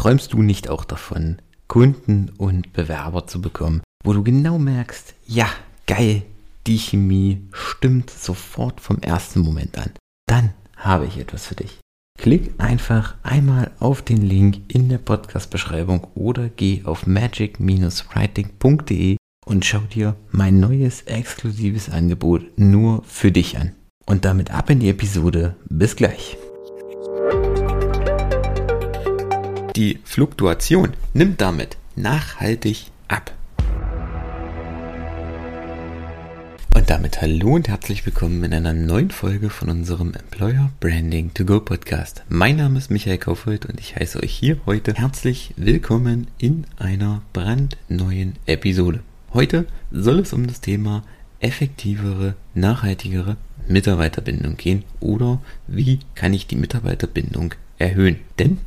Träumst du nicht auch davon, Kunden und Bewerber zu bekommen, wo du genau merkst, ja, geil, die Chemie stimmt sofort vom ersten Moment an. Dann habe ich etwas für dich. Klick einfach einmal auf den Link in der Podcast-Beschreibung oder geh auf magic-writing.de und schau dir mein neues exklusives Angebot nur für dich an. Und damit ab in die Episode. Bis gleich. Die Fluktuation nimmt damit nachhaltig ab. Und damit hallo und herzlich willkommen in einer neuen Folge von unserem Employer Branding to Go Podcast. Mein Name ist Michael Kaufhold und ich heiße euch hier heute herzlich willkommen in einer brandneuen Episode. Heute soll es um das Thema effektivere, nachhaltigere Mitarbeiterbindung gehen oder wie kann ich die Mitarbeiterbindung erhöhen. Denn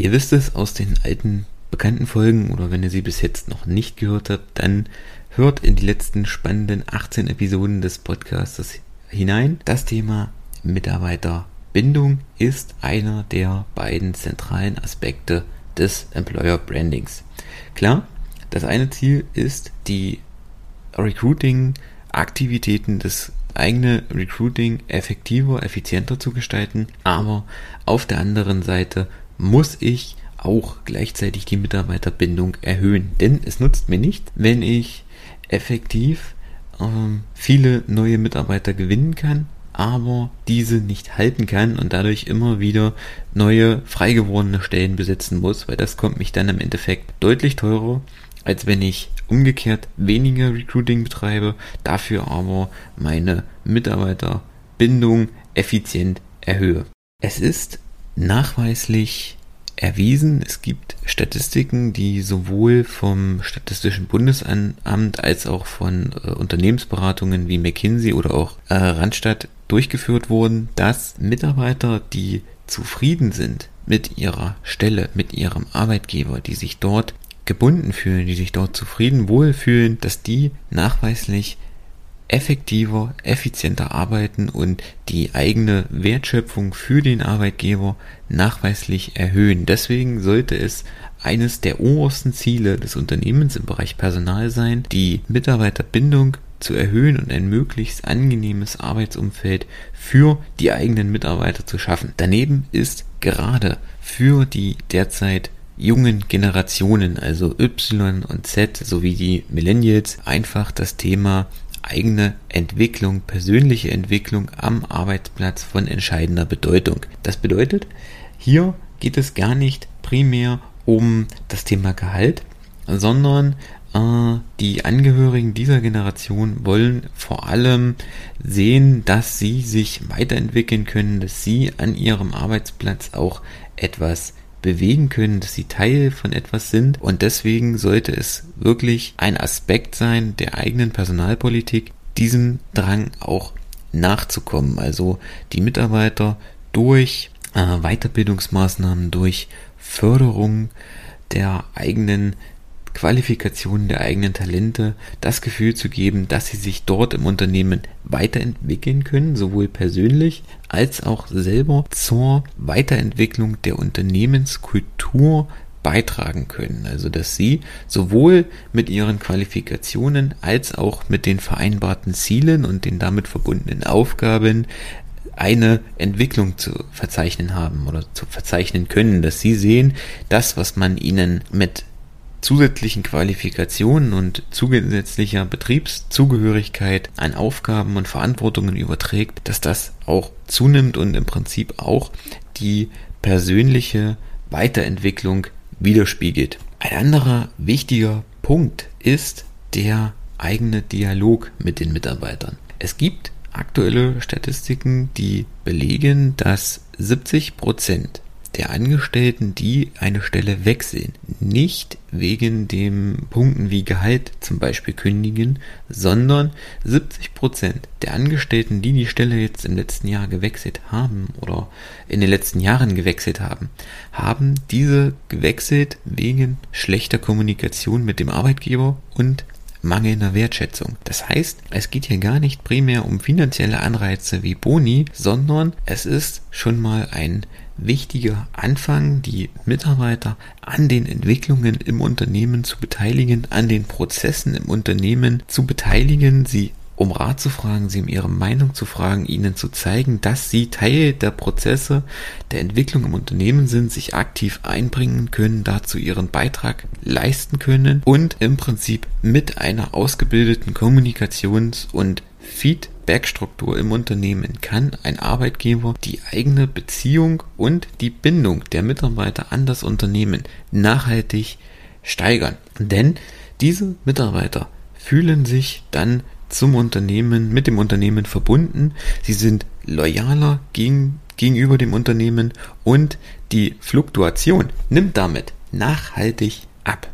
ihr wisst es aus den alten bekannten Folgen oder wenn ihr sie bis jetzt noch nicht gehört habt, dann Hört in die letzten spannenden 18 Episoden des Podcasts hinein. Das Thema Mitarbeiterbindung ist einer der beiden zentralen Aspekte des Employer Brandings. Klar, das eine Ziel ist, die Recruiting-Aktivitäten des eigene Recruiting effektiver, effizienter zu gestalten, aber auf der anderen Seite muss ich auch gleichzeitig die Mitarbeiterbindung erhöhen. Denn es nutzt mir nicht, wenn ich effektiv ähm, viele neue Mitarbeiter gewinnen kann, aber diese nicht halten kann und dadurch immer wieder neue frei gewordene Stellen besetzen muss, weil das kommt mich dann im Endeffekt deutlich teurer, als wenn ich umgekehrt weniger Recruiting betreibe, dafür aber meine Mitarbeiterbindung effizient erhöhe. Es ist nachweislich erwiesen. Es gibt Statistiken, die sowohl vom Statistischen Bundesamt als auch von äh, Unternehmensberatungen wie McKinsey oder auch äh, Randstadt durchgeführt wurden, dass Mitarbeiter, die zufrieden sind mit ihrer Stelle, mit ihrem Arbeitgeber, die sich dort gebunden fühlen, die sich dort zufrieden wohlfühlen, dass die nachweislich effektiver, effizienter arbeiten und die eigene Wertschöpfung für den Arbeitgeber nachweislich erhöhen. Deswegen sollte es eines der obersten Ziele des Unternehmens im Bereich Personal sein, die Mitarbeiterbindung zu erhöhen und ein möglichst angenehmes Arbeitsumfeld für die eigenen Mitarbeiter zu schaffen. Daneben ist gerade für die derzeit jungen Generationen, also Y und Z sowie die Millennials, einfach das Thema eigene Entwicklung, persönliche Entwicklung am Arbeitsplatz von entscheidender Bedeutung. Das bedeutet, hier geht es gar nicht primär um das Thema Gehalt, sondern äh, die Angehörigen dieser Generation wollen vor allem sehen, dass sie sich weiterentwickeln können, dass sie an ihrem Arbeitsplatz auch etwas bewegen können, dass sie Teil von etwas sind und deswegen sollte es wirklich ein Aspekt sein der eigenen Personalpolitik, diesem Drang auch nachzukommen. Also die Mitarbeiter durch äh, Weiterbildungsmaßnahmen, durch Förderung der eigenen Qualifikationen der eigenen Talente das Gefühl zu geben, dass sie sich dort im Unternehmen weiterentwickeln können, sowohl persönlich als auch selber zur Weiterentwicklung der Unternehmenskultur beitragen können. Also dass sie sowohl mit ihren Qualifikationen als auch mit den vereinbarten Zielen und den damit verbundenen Aufgaben eine Entwicklung zu verzeichnen haben oder zu verzeichnen können, dass sie sehen, das, was man ihnen mit zusätzlichen Qualifikationen und zusätzlicher Betriebszugehörigkeit an Aufgaben und Verantwortungen überträgt, dass das auch zunimmt und im Prinzip auch die persönliche Weiterentwicklung widerspiegelt. Ein anderer wichtiger Punkt ist der eigene Dialog mit den Mitarbeitern. Es gibt aktuelle Statistiken, die belegen, dass 70 Prozent der Angestellten, die eine Stelle wechseln, nicht wegen dem Punkten wie Gehalt zum Beispiel kündigen, sondern 70 Prozent der Angestellten, die die Stelle jetzt im letzten Jahr gewechselt haben oder in den letzten Jahren gewechselt haben, haben diese gewechselt wegen schlechter Kommunikation mit dem Arbeitgeber und mangelnder Wertschätzung. Das heißt, es geht hier gar nicht primär um finanzielle Anreize wie Boni, sondern es ist schon mal ein wichtiger Anfang, die Mitarbeiter an den Entwicklungen im Unternehmen zu beteiligen, an den Prozessen im Unternehmen zu beteiligen, sie um Rat zu fragen, sie um ihre Meinung zu fragen, ihnen zu zeigen, dass sie Teil der Prozesse der Entwicklung im Unternehmen sind, sich aktiv einbringen können, dazu ihren Beitrag leisten können und im Prinzip mit einer ausgebildeten Kommunikations- und Feedback-Struktur im Unternehmen kann ein Arbeitgeber die eigene Beziehung und die Bindung der Mitarbeiter an das Unternehmen nachhaltig steigern. Denn diese Mitarbeiter fühlen sich dann zum Unternehmen, mit dem Unternehmen verbunden. Sie sind loyaler gegen, gegenüber dem Unternehmen und die Fluktuation nimmt damit nachhaltig ab.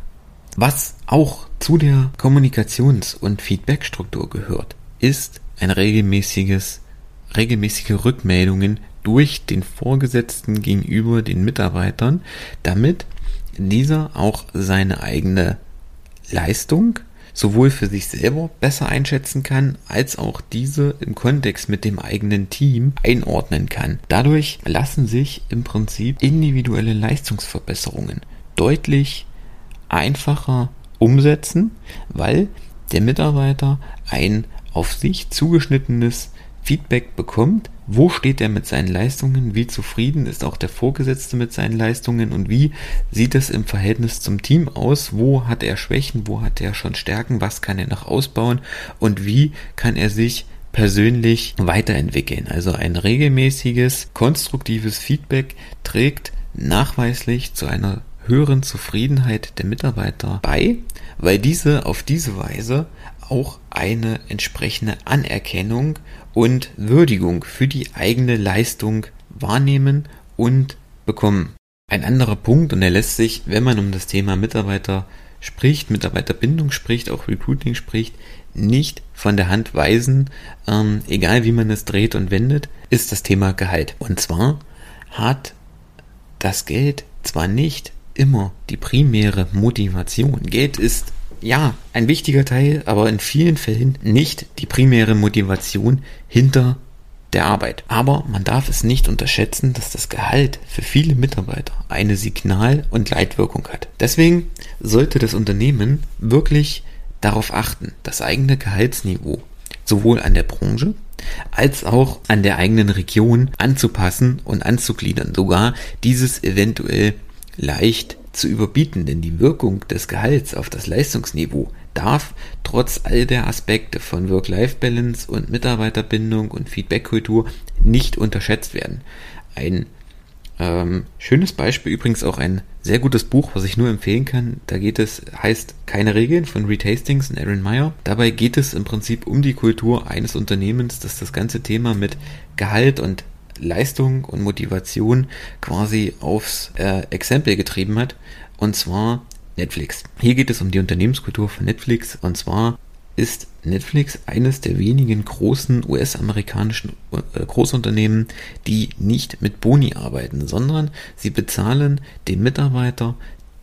Was auch zu der Kommunikations- und Feedbackstruktur gehört, ist ein regelmäßiges, regelmäßige Rückmeldungen durch den Vorgesetzten gegenüber den Mitarbeitern, damit dieser auch seine eigene Leistung sowohl für sich selber besser einschätzen kann, als auch diese im Kontext mit dem eigenen Team einordnen kann. Dadurch lassen sich im Prinzip individuelle Leistungsverbesserungen deutlich einfacher umsetzen, weil der Mitarbeiter ein auf sich zugeschnittenes Feedback bekommt, wo steht er mit seinen Leistungen, wie zufrieden ist auch der Vorgesetzte mit seinen Leistungen und wie sieht es im Verhältnis zum Team aus, wo hat er Schwächen, wo hat er schon Stärken, was kann er noch ausbauen und wie kann er sich persönlich weiterentwickeln. Also ein regelmäßiges, konstruktives Feedback trägt nachweislich zu einer höheren Zufriedenheit der Mitarbeiter bei, weil diese auf diese Weise auch eine entsprechende Anerkennung und Würdigung für die eigene Leistung wahrnehmen und bekommen. Ein anderer Punkt, und der lässt sich, wenn man um das Thema Mitarbeiter spricht, Mitarbeiterbindung spricht, auch Recruiting spricht, nicht von der Hand weisen, ähm, egal wie man es dreht und wendet, ist das Thema Gehalt. Und zwar hat das Geld zwar nicht immer die primäre Motivation. Geld ist ja, ein wichtiger Teil, aber in vielen Fällen nicht die primäre Motivation hinter der Arbeit. Aber man darf es nicht unterschätzen, dass das Gehalt für viele Mitarbeiter eine Signal- und Leitwirkung hat. Deswegen sollte das Unternehmen wirklich darauf achten, das eigene Gehaltsniveau sowohl an der Branche als auch an der eigenen Region anzupassen und anzugliedern, sogar dieses eventuell leicht zu überbieten, denn die Wirkung des Gehalts auf das Leistungsniveau darf trotz all der Aspekte von Work-Life-Balance und Mitarbeiterbindung und Feedback-Kultur nicht unterschätzt werden. Ein ähm, schönes Beispiel, übrigens auch ein sehr gutes Buch, was ich nur empfehlen kann. Da geht es, heißt Keine Regeln von Reed Hastings und Aaron Meyer. Dabei geht es im Prinzip um die Kultur eines Unternehmens, das das ganze Thema mit Gehalt und Leistung und Motivation quasi aufs äh, Exempel getrieben hat. Und zwar Netflix. Hier geht es um die Unternehmenskultur von Netflix. Und zwar ist Netflix eines der wenigen großen US-amerikanischen äh, Großunternehmen, die nicht mit Boni arbeiten, sondern sie bezahlen dem Mitarbeiter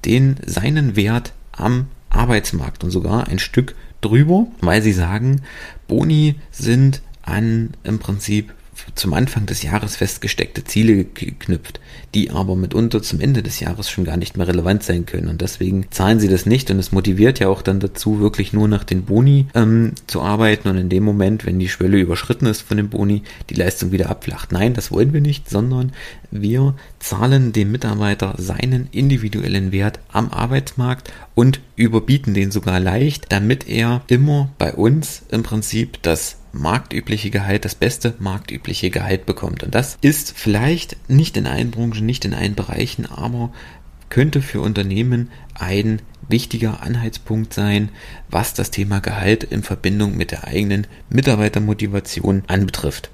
den seinen Wert am Arbeitsmarkt und sogar ein Stück drüber, weil sie sagen, Boni sind an im Prinzip zum Anfang des Jahres festgesteckte Ziele geknüpft, die aber mitunter zum Ende des Jahres schon gar nicht mehr relevant sein können. Und deswegen zahlen sie das nicht und es motiviert ja auch dann dazu, wirklich nur nach den Boni ähm, zu arbeiten und in dem Moment, wenn die Schwelle überschritten ist von dem Boni, die Leistung wieder abflacht. Nein, das wollen wir nicht, sondern wir zahlen dem Mitarbeiter seinen individuellen Wert am Arbeitsmarkt und überbieten den sogar leicht, damit er immer bei uns im Prinzip das marktübliche Gehalt, das beste marktübliche Gehalt bekommt. Und das ist vielleicht nicht in allen Branchen, nicht in allen Bereichen, aber könnte für Unternehmen ein wichtiger Anhaltspunkt sein, was das Thema Gehalt in Verbindung mit der eigenen Mitarbeitermotivation anbetrifft.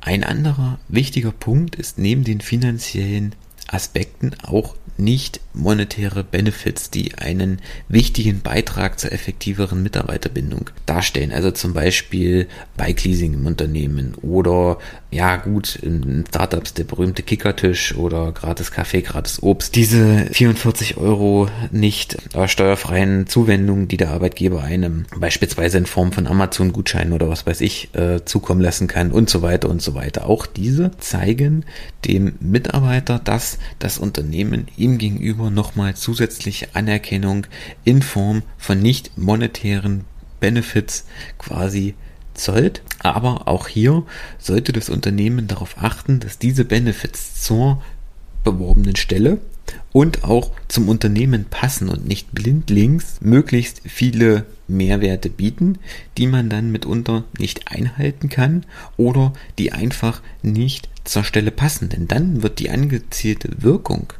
Ein anderer wichtiger Punkt ist neben den finanziellen Aspekten auch nicht monetäre Benefits, die einen wichtigen Beitrag zur effektiveren Mitarbeiterbindung darstellen. Also zum Beispiel Bike Leasing im Unternehmen oder ja gut, in Startups der berühmte Kickertisch oder gratis Kaffee, gratis Obst. Diese 44 Euro nicht steuerfreien Zuwendungen, die der Arbeitgeber einem beispielsweise in Form von Amazon-Gutscheinen oder was weiß ich äh, zukommen lassen kann und so weiter und so weiter. Auch diese zeigen dem Mitarbeiter, das Unternehmen ihm gegenüber nochmal zusätzliche Anerkennung in Form von nicht monetären Benefits quasi zollt. Aber auch hier sollte das Unternehmen darauf achten, dass diese Benefits zur beworbenen Stelle und auch zum Unternehmen passen und nicht blindlings möglichst viele Mehrwerte bieten, die man dann mitunter nicht einhalten kann oder die einfach nicht zur Stelle passen. Denn dann wird die angezielte Wirkung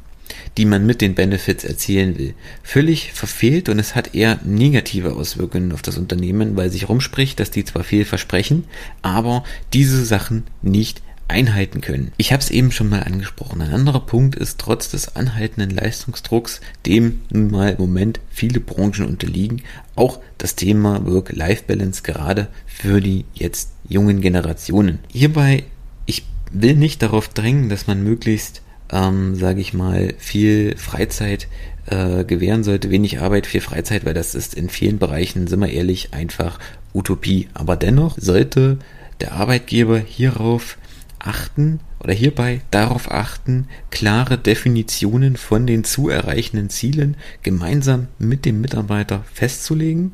die man mit den Benefits erzielen will, völlig verfehlt und es hat eher negative Auswirkungen auf das Unternehmen, weil sich rumspricht, dass die zwar viel versprechen, aber diese Sachen nicht einhalten können. Ich habe es eben schon mal angesprochen. Ein anderer Punkt ist, trotz des anhaltenden Leistungsdrucks, dem nun mal im Moment viele Branchen unterliegen, auch das Thema Work-Life-Balance gerade für die jetzt jungen Generationen. Hierbei, ich will nicht darauf drängen, dass man möglichst ähm, sage ich mal, viel Freizeit äh, gewähren sollte, wenig Arbeit, viel Freizeit, weil das ist in vielen Bereichen, sind wir ehrlich, einfach Utopie. Aber dennoch sollte der Arbeitgeber hierauf achten oder hierbei darauf achten, klare Definitionen von den zu erreichenden Zielen gemeinsam mit dem Mitarbeiter festzulegen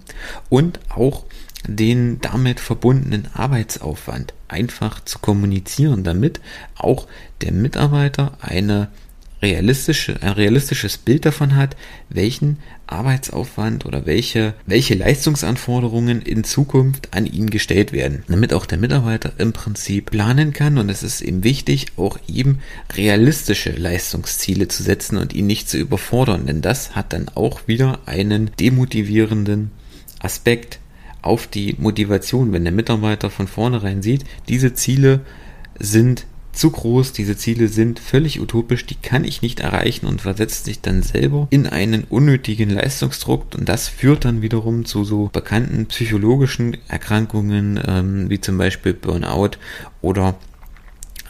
und auch den damit verbundenen Arbeitsaufwand einfach zu kommunizieren, damit auch der Mitarbeiter eine realistische, ein realistisches Bild davon hat, welchen Arbeitsaufwand oder welche, welche Leistungsanforderungen in Zukunft an ihn gestellt werden, damit auch der Mitarbeiter im Prinzip planen kann und es ist ihm wichtig, auch ihm realistische Leistungsziele zu setzen und ihn nicht zu überfordern, denn das hat dann auch wieder einen demotivierenden Aspekt auf die Motivation, wenn der Mitarbeiter von vornherein sieht, diese Ziele sind zu groß, diese Ziele sind völlig utopisch, die kann ich nicht erreichen und versetzt sich dann selber in einen unnötigen Leistungsdruck. Und das führt dann wiederum zu so bekannten psychologischen Erkrankungen ähm, wie zum Beispiel Burnout oder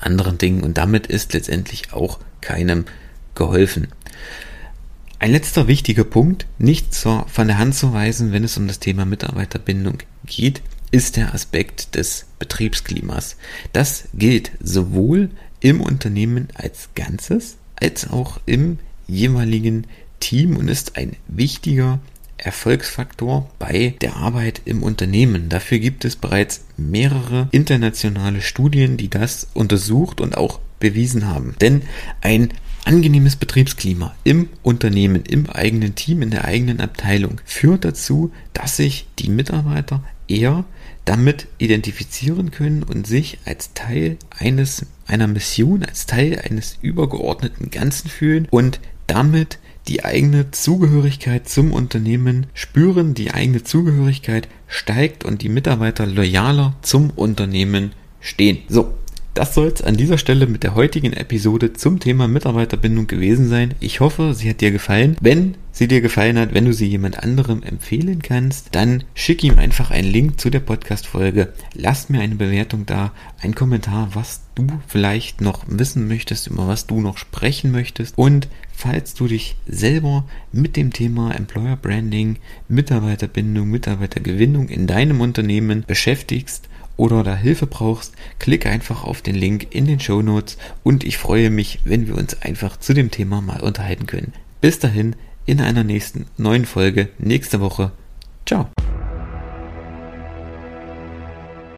anderen Dingen. Und damit ist letztendlich auch keinem geholfen. Ein letzter wichtiger Punkt, nicht zur, von der Hand zu weisen, wenn es um das Thema Mitarbeiterbindung geht, ist der Aspekt des Betriebsklimas. Das gilt sowohl im Unternehmen als Ganzes als auch im jeweiligen Team und ist ein wichtiger Erfolgsfaktor bei der Arbeit im Unternehmen. Dafür gibt es bereits mehrere internationale Studien, die das untersucht und auch bewiesen haben. Denn ein angenehmes Betriebsklima im Unternehmen, im eigenen Team, in der eigenen Abteilung führt dazu, dass sich die Mitarbeiter eher damit identifizieren können und sich als Teil eines einer Mission, als Teil eines übergeordneten Ganzen fühlen und damit die eigene Zugehörigkeit zum Unternehmen spüren, die eigene Zugehörigkeit steigt und die Mitarbeiter loyaler zum Unternehmen stehen. So, das soll es an dieser Stelle mit der heutigen Episode zum Thema Mitarbeiterbindung gewesen sein. Ich hoffe, sie hat dir gefallen. Wenn sie dir gefallen hat, wenn du sie jemand anderem empfehlen kannst, dann schick ihm einfach einen Link zu der Podcast-Folge. Lass mir eine Bewertung da, einen Kommentar, was du vielleicht noch wissen möchtest, über was du noch sprechen möchtest. Und falls du dich selber mit dem Thema Employer Branding, Mitarbeiterbindung, Mitarbeitergewinnung in deinem Unternehmen beschäftigst, oder da Hilfe brauchst, klick einfach auf den Link in den Show Notes und ich freue mich, wenn wir uns einfach zu dem Thema mal unterhalten können. Bis dahin, in einer nächsten neuen Folge nächste Woche. Ciao.